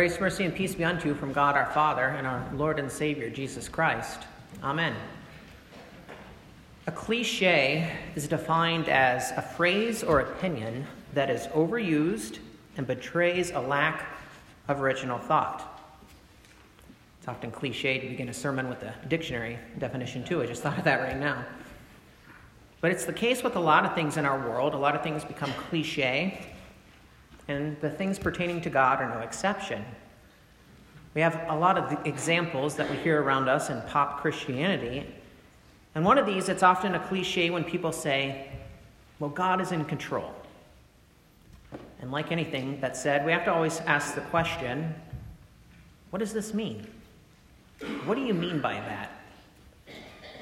Grace, mercy, and peace be unto you from God our Father and our Lord and Savior, Jesus Christ. Amen. A cliche is defined as a phrase or opinion that is overused and betrays a lack of original thought. It's often cliche to begin a sermon with a dictionary definition, too. I just thought of that right now. But it's the case with a lot of things in our world. A lot of things become cliche and the things pertaining to God are no exception. We have a lot of examples that we hear around us in pop Christianity. And one of these, it's often a cliche when people say, well, God is in control. And like anything that's said, we have to always ask the question what does this mean? What do you mean by that?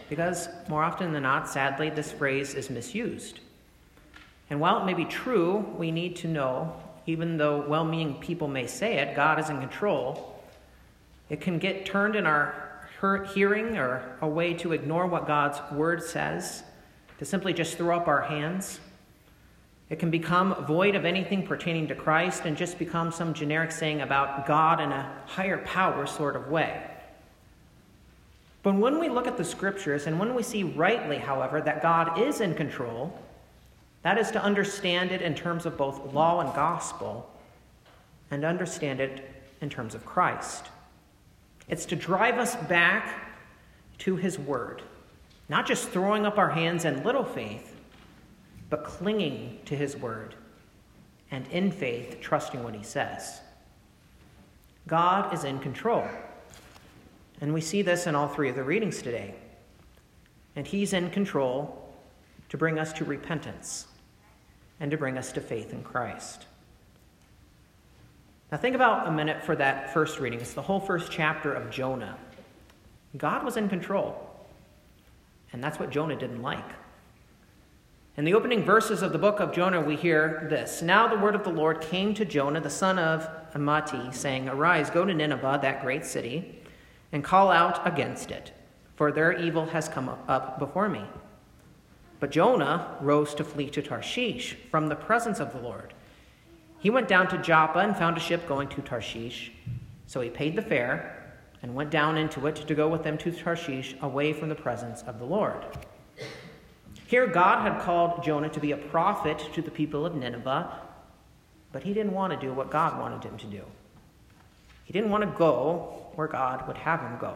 Because more often than not, sadly, this phrase is misused. And while it may be true, we need to know even though well meaning people may say it, God is in control, it can get turned in our hearing or a way to ignore what God's word says, to simply just throw up our hands. It can become void of anything pertaining to Christ and just become some generic saying about God in a higher power sort of way. But when we look at the scriptures and when we see rightly, however, that God is in control, that is to understand it in terms of both law and gospel, and understand it in terms of Christ. It's to drive us back to His Word, not just throwing up our hands in little faith, but clinging to His Word, and in faith, trusting what He says. God is in control. And we see this in all three of the readings today. And He's in control to bring us to repentance and to bring us to faith in Christ. Now, think about a minute for that first reading. It's the whole first chapter of Jonah. God was in control, and that's what Jonah didn't like. In the opening verses of the book of Jonah, we hear this Now the word of the Lord came to Jonah, the son of Amittai, saying, Arise, go to Nineveh, that great city, and call out against it, for their evil has come up before me. But Jonah rose to flee to Tarshish from the presence of the Lord. He went down to Joppa and found a ship going to Tarshish. So he paid the fare and went down into it to go with them to Tarshish away from the presence of the Lord. Here, God had called Jonah to be a prophet to the people of Nineveh, but he didn't want to do what God wanted him to do. He didn't want to go where God would have him go.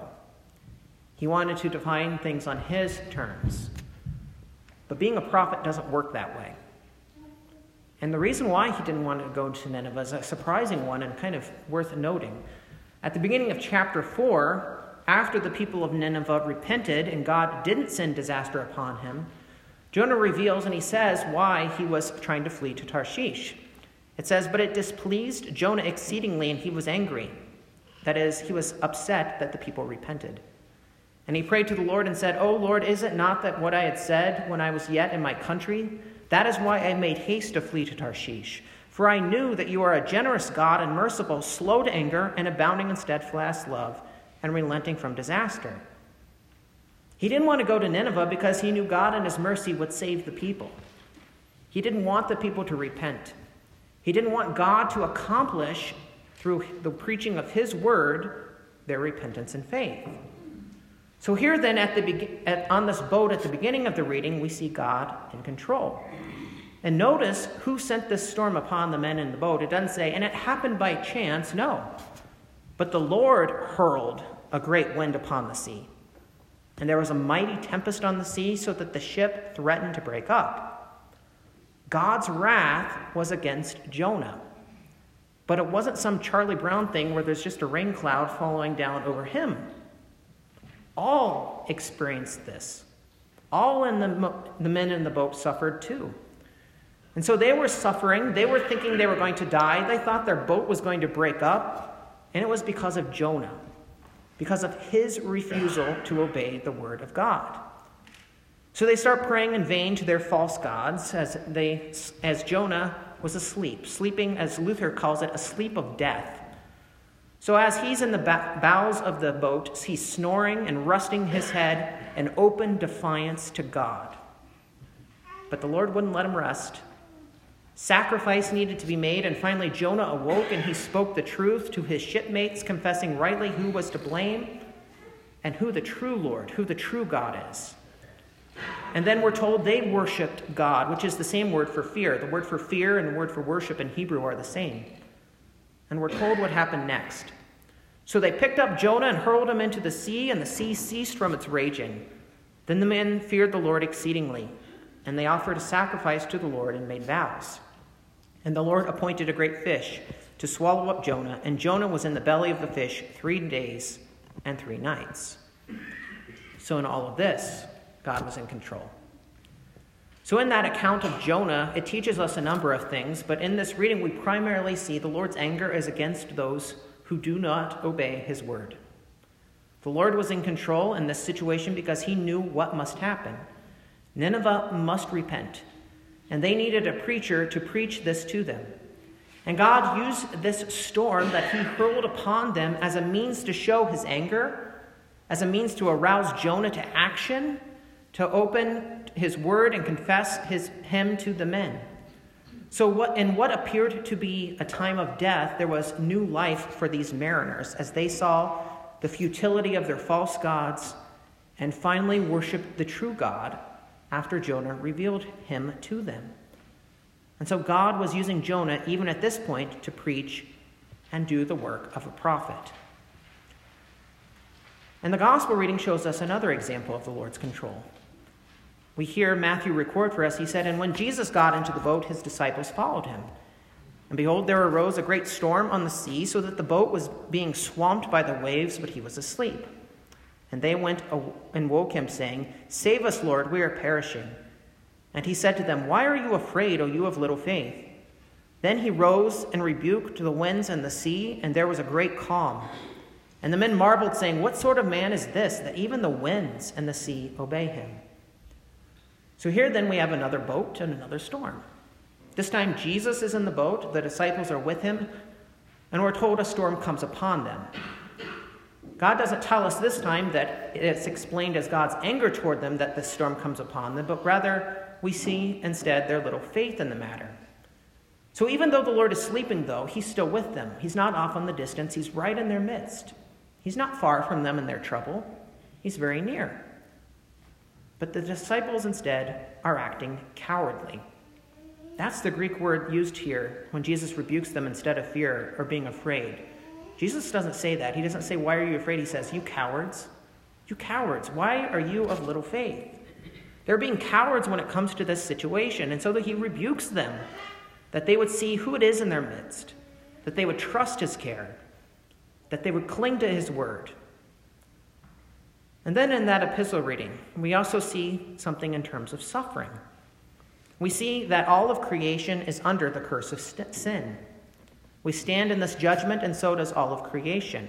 He wanted to define things on his terms. But being a prophet doesn't work that way. And the reason why he didn't want to go to Nineveh is a surprising one and kind of worth noting. At the beginning of chapter 4, after the people of Nineveh repented and God didn't send disaster upon him, Jonah reveals and he says why he was trying to flee to Tarshish. It says, But it displeased Jonah exceedingly, and he was angry. That is, he was upset that the people repented. And he prayed to the Lord and said, O Lord, is it not that what I had said when I was yet in my country? That is why I made haste to flee to Tarshish. For I knew that you are a generous God and merciful, slow to anger, and abounding in steadfast love, and relenting from disaster. He didn't want to go to Nineveh because he knew God and his mercy would save the people. He didn't want the people to repent. He didn't want God to accomplish, through the preaching of his word, their repentance and faith. So here then at the at, on this boat at the beginning of the reading, we see God in control. And notice who sent this storm upon the men in the boat. It doesn't say, and it happened by chance. No. But the Lord hurled a great wind upon the sea. And there was a mighty tempest on the sea, so that the ship threatened to break up. God's wrath was against Jonah. But it wasn't some Charlie Brown thing where there's just a rain cloud following down over him. All experienced this. All in the, the men in the boat suffered too. And so they were suffering. They were thinking they were going to die. They thought their boat was going to break up. And it was because of Jonah, because of his refusal to obey the word of God. So they start praying in vain to their false gods as, they, as Jonah was asleep, sleeping, as Luther calls it, a sleep of death. So, as he's in the bowels of the boat, he's snoring and resting his head in open defiance to God. But the Lord wouldn't let him rest. Sacrifice needed to be made, and finally Jonah awoke and he spoke the truth to his shipmates, confessing rightly who was to blame and who the true Lord, who the true God is. And then we're told they worshiped God, which is the same word for fear. The word for fear and the word for worship in Hebrew are the same. And we're told what happened next. So they picked up Jonah and hurled him into the sea, and the sea ceased from its raging. Then the men feared the Lord exceedingly, and they offered a sacrifice to the Lord and made vows. And the Lord appointed a great fish to swallow up Jonah, and Jonah was in the belly of the fish three days and three nights. So, in all of this, God was in control. So, in that account of Jonah, it teaches us a number of things, but in this reading, we primarily see the Lord's anger is against those who do not obey his word. The Lord was in control in this situation because he knew what must happen. Nineveh must repent, and they needed a preacher to preach this to them. And God used this storm that he hurled upon them as a means to show his anger, as a means to arouse Jonah to action, to open his word and confess his, him to the men. So, what, in what appeared to be a time of death, there was new life for these mariners as they saw the futility of their false gods and finally worshiped the true God after Jonah revealed him to them. And so God was using Jonah, even at this point, to preach and do the work of a prophet. And the gospel reading shows us another example of the Lord's control. We hear Matthew record for us, he said, And when Jesus got into the boat, his disciples followed him. And behold, there arose a great storm on the sea, so that the boat was being swamped by the waves, but he was asleep. And they went and woke him, saying, Save us, Lord, we are perishing. And he said to them, Why are you afraid, O you of little faith? Then he rose and rebuked the winds and the sea, and there was a great calm. And the men marveled, saying, What sort of man is this, that even the winds and the sea obey him? So here then we have another boat and another storm. This time Jesus is in the boat, the disciples are with him, and we're told a storm comes upon them. God doesn't tell us this time that it's explained as God's anger toward them that this storm comes upon them, but rather we see instead their little faith in the matter. So even though the Lord is sleeping, though, he's still with them. He's not off on the distance, he's right in their midst. He's not far from them in their trouble, he's very near. But the disciples instead are acting cowardly. That's the Greek word used here when Jesus rebukes them instead of fear or being afraid. Jesus doesn't say that. He doesn't say, Why are you afraid? He says, You cowards. You cowards. Why are you of little faith? They're being cowards when it comes to this situation. And so that he rebukes them, that they would see who it is in their midst, that they would trust his care, that they would cling to his word. And then in that epistle reading, we also see something in terms of suffering. We see that all of creation is under the curse of sin. We stand in this judgment, and so does all of creation.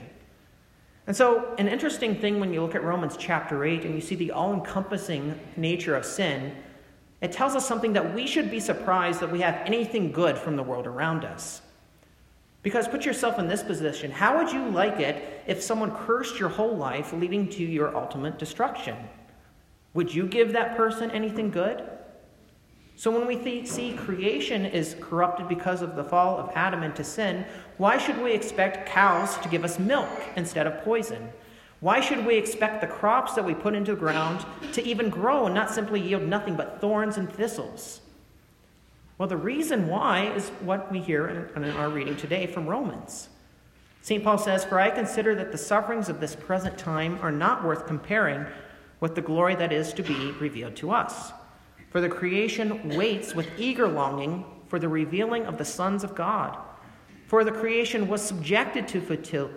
And so, an interesting thing when you look at Romans chapter 8 and you see the all encompassing nature of sin, it tells us something that we should be surprised that we have anything good from the world around us. Because put yourself in this position. How would you like it if someone cursed your whole life, leading to your ultimate destruction? Would you give that person anything good? So, when we th- see creation is corrupted because of the fall of Adam into sin, why should we expect cows to give us milk instead of poison? Why should we expect the crops that we put into the ground to even grow and not simply yield nothing but thorns and thistles? Well, the reason why is what we hear in, in our reading today from Romans. St. Paul says, For I consider that the sufferings of this present time are not worth comparing with the glory that is to be revealed to us. For the creation waits with eager longing for the revealing of the sons of God. For the creation was subjected to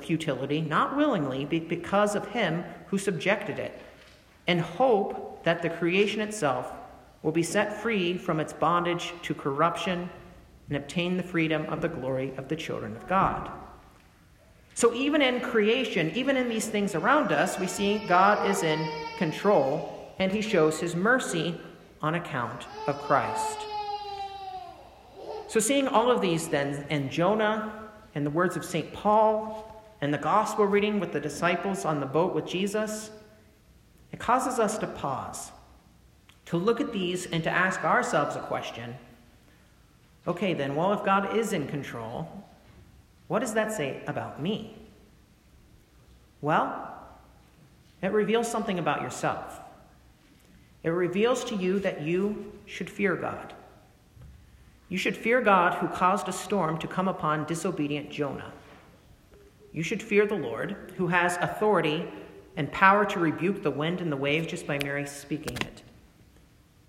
futility, not willingly, because of him who subjected it, in hope that the creation itself will be set free from its bondage to corruption and obtain the freedom of the glory of the children of God. So, even in creation, even in these things around us, we see God is in control and he shows his mercy on account of Christ. So, seeing all of these then, and Jonah, and the words of St. Paul, and the gospel reading with the disciples on the boat with Jesus, it causes us to pause, to look at these and to ask ourselves a question Okay, then, well, if God is in control, what does that say about me? Well, it reveals something about yourself. It reveals to you that you should fear God. You should fear God who caused a storm to come upon disobedient Jonah. You should fear the Lord who has authority and power to rebuke the wind and the waves just by merely speaking it.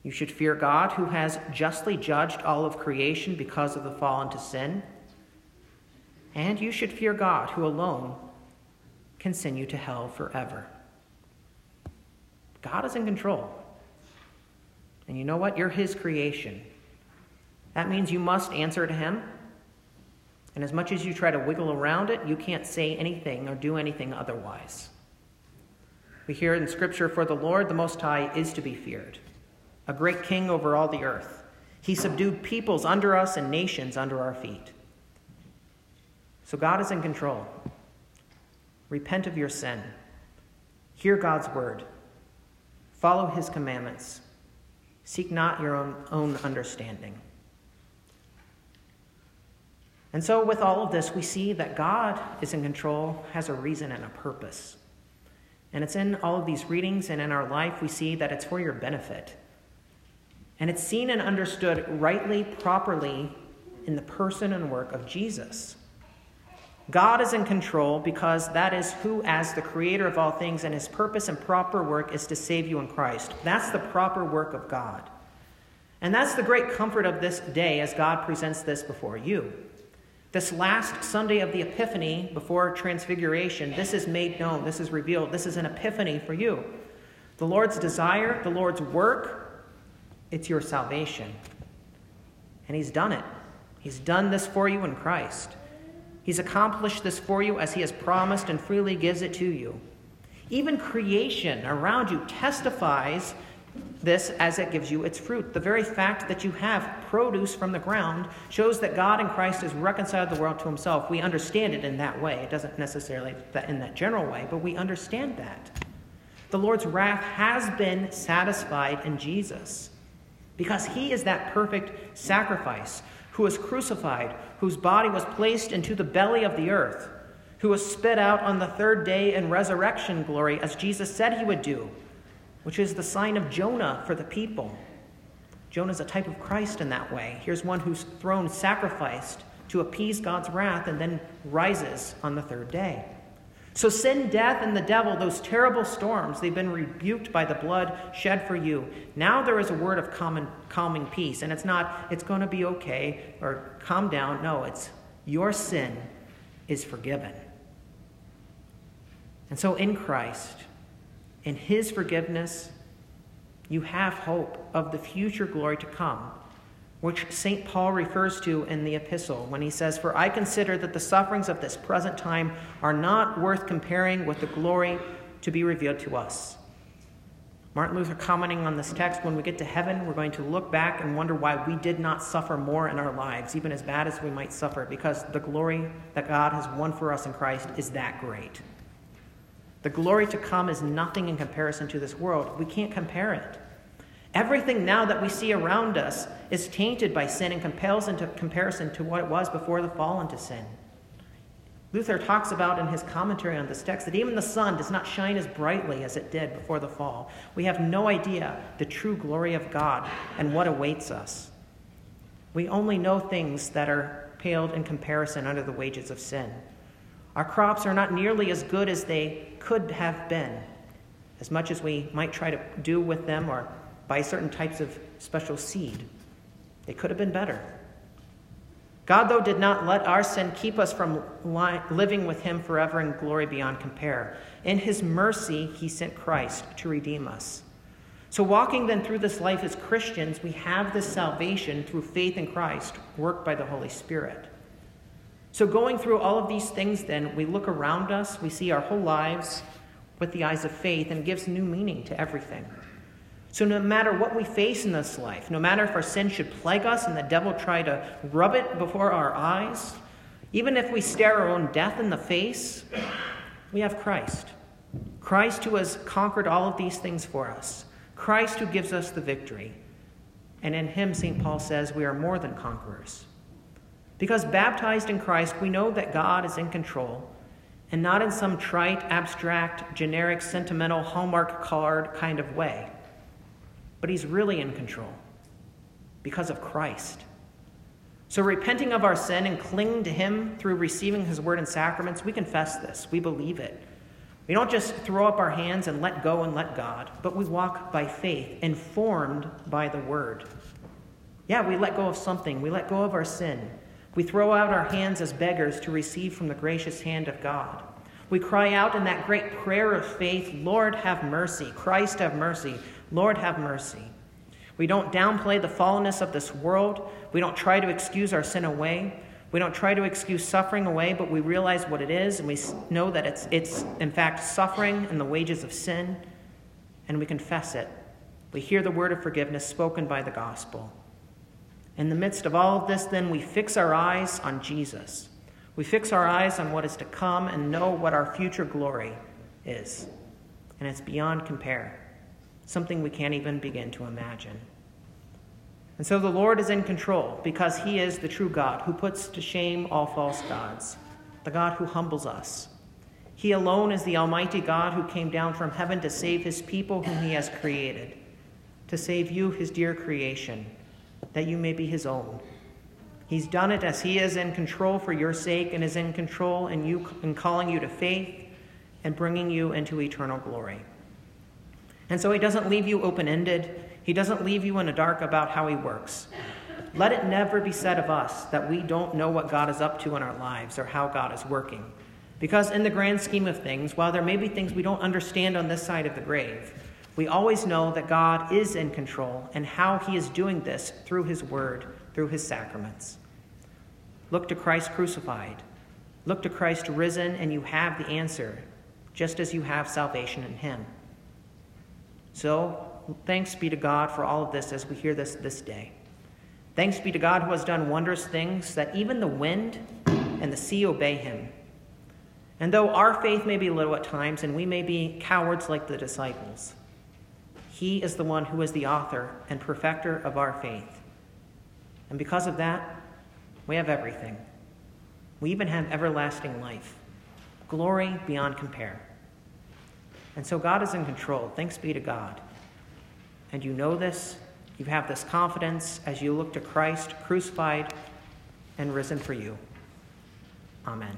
You should fear God who has justly judged all of creation because of the fall into sin. And you should fear God who alone can send you to hell forever. God is in control. And you know what? You're His creation. That means you must answer to Him. And as much as you try to wiggle around it, you can't say anything or do anything otherwise. We hear in Scripture, For the Lord the Most High is to be feared, a great king over all the earth. He subdued peoples under us and nations under our feet. So God is in control. Repent of your sin. Hear God's word. Follow his commandments. Seek not your own, own understanding. And so, with all of this, we see that God is in control, has a reason and a purpose. And it's in all of these readings and in our life, we see that it's for your benefit. And it's seen and understood rightly, properly in the person and work of Jesus. God is in control because that is who, as the creator of all things, and his purpose and proper work is to save you in Christ. That's the proper work of God. And that's the great comfort of this day as God presents this before you. This last Sunday of the Epiphany before Transfiguration, this is made known, this is revealed, this is an epiphany for you. The Lord's desire, the Lord's work, it's your salvation. And He's done it. He's done this for you in Christ. He's accomplished this for you as He has promised and freely gives it to you. Even creation around you testifies this as it gives you its fruit. The very fact that you have produce from the ground shows that God in Christ has reconciled the world to himself. We understand it in that way. It doesn't necessarily in that general way, but we understand that. The Lord's wrath has been satisfied in Jesus because he is that perfect sacrifice who was crucified, whose body was placed into the belly of the earth, who was spit out on the third day in resurrection glory as Jesus said he would do which is the sign of Jonah for the people. Jonah is a type of Christ in that way. Here's one who's thrown sacrificed to appease God's wrath and then rises on the third day. So, sin, death, and the devil, those terrible storms, they've been rebuked by the blood shed for you. Now there is a word of common, calming peace. And it's not, it's going to be okay or calm down. No, it's your sin is forgiven. And so, in Christ, in His forgiveness, you have hope of the future glory to come, which St. Paul refers to in the epistle when he says, For I consider that the sufferings of this present time are not worth comparing with the glory to be revealed to us. Martin Luther commenting on this text, when we get to heaven, we're going to look back and wonder why we did not suffer more in our lives, even as bad as we might suffer, because the glory that God has won for us in Christ is that great. The glory to come is nothing in comparison to this world. We can't compare it. Everything now that we see around us is tainted by sin and compels into comparison to what it was before the fall into sin. Luther talks about in his commentary on this text that even the sun does not shine as brightly as it did before the fall. We have no idea the true glory of God and what awaits us. We only know things that are paled in comparison under the wages of sin. Our crops are not nearly as good as they could have been, as much as we might try to do with them or buy certain types of special seed. They could have been better. God, though, did not let our sin keep us from li- living with Him forever in glory beyond compare. In His mercy, He sent Christ to redeem us. So, walking then through this life as Christians, we have this salvation through faith in Christ, worked by the Holy Spirit. So, going through all of these things, then, we look around us, we see our whole lives with the eyes of faith, and gives new meaning to everything. So, no matter what we face in this life, no matter if our sin should plague us and the devil try to rub it before our eyes, even if we stare our own death in the face, we have Christ. Christ who has conquered all of these things for us. Christ who gives us the victory. And in him, St. Paul says, we are more than conquerors. Because baptized in Christ, we know that God is in control, and not in some trite, abstract, generic, sentimental, Hallmark card kind of way. But he's really in control because of Christ. So, repenting of our sin and clinging to him through receiving his word and sacraments, we confess this. We believe it. We don't just throw up our hands and let go and let God, but we walk by faith, informed by the word. Yeah, we let go of something. We let go of our sin. We throw out our hands as beggars to receive from the gracious hand of God. We cry out in that great prayer of faith, Lord, have mercy. Christ, have mercy. Lord, have mercy. We don't downplay the fallenness of this world. We don't try to excuse our sin away. We don't try to excuse suffering away, but we realize what it is, and we know that it's, it's in fact suffering and the wages of sin, and we confess it. We hear the word of forgiveness spoken by the gospel. In the midst of all of this, then, we fix our eyes on Jesus. We fix our eyes on what is to come and know what our future glory is. And it's beyond compare, something we can't even begin to imagine. And so the Lord is in control because he is the true God who puts to shame all false gods, the God who humbles us. He alone is the Almighty God who came down from heaven to save his people whom he has created, to save you, his dear creation, that you may be his own. He's done it as he is in control for your sake and is in control in you in calling you to faith and bringing you into eternal glory. And so he doesn't leave you open-ended. He doesn't leave you in the dark about how he works. Let it never be said of us that we don't know what God is up to in our lives or how God is working. Because, in the grand scheme of things, while there may be things we don't understand on this side of the grave, we always know that God is in control and how he is doing this through his word, through his sacraments. Look to Christ crucified. Look to Christ risen, and you have the answer, just as you have salvation in him. So, thanks be to God for all of this as we hear this this day. Thanks be to God who has done wondrous things that even the wind and the sea obey him. And though our faith may be little at times and we may be cowards like the disciples, he is the one who is the author and perfecter of our faith. And because of that, we have everything. We even have everlasting life, glory beyond compare. And so God is in control. Thanks be to God and you know this, you have this confidence as you look to Christ crucified and risen for you. Amen.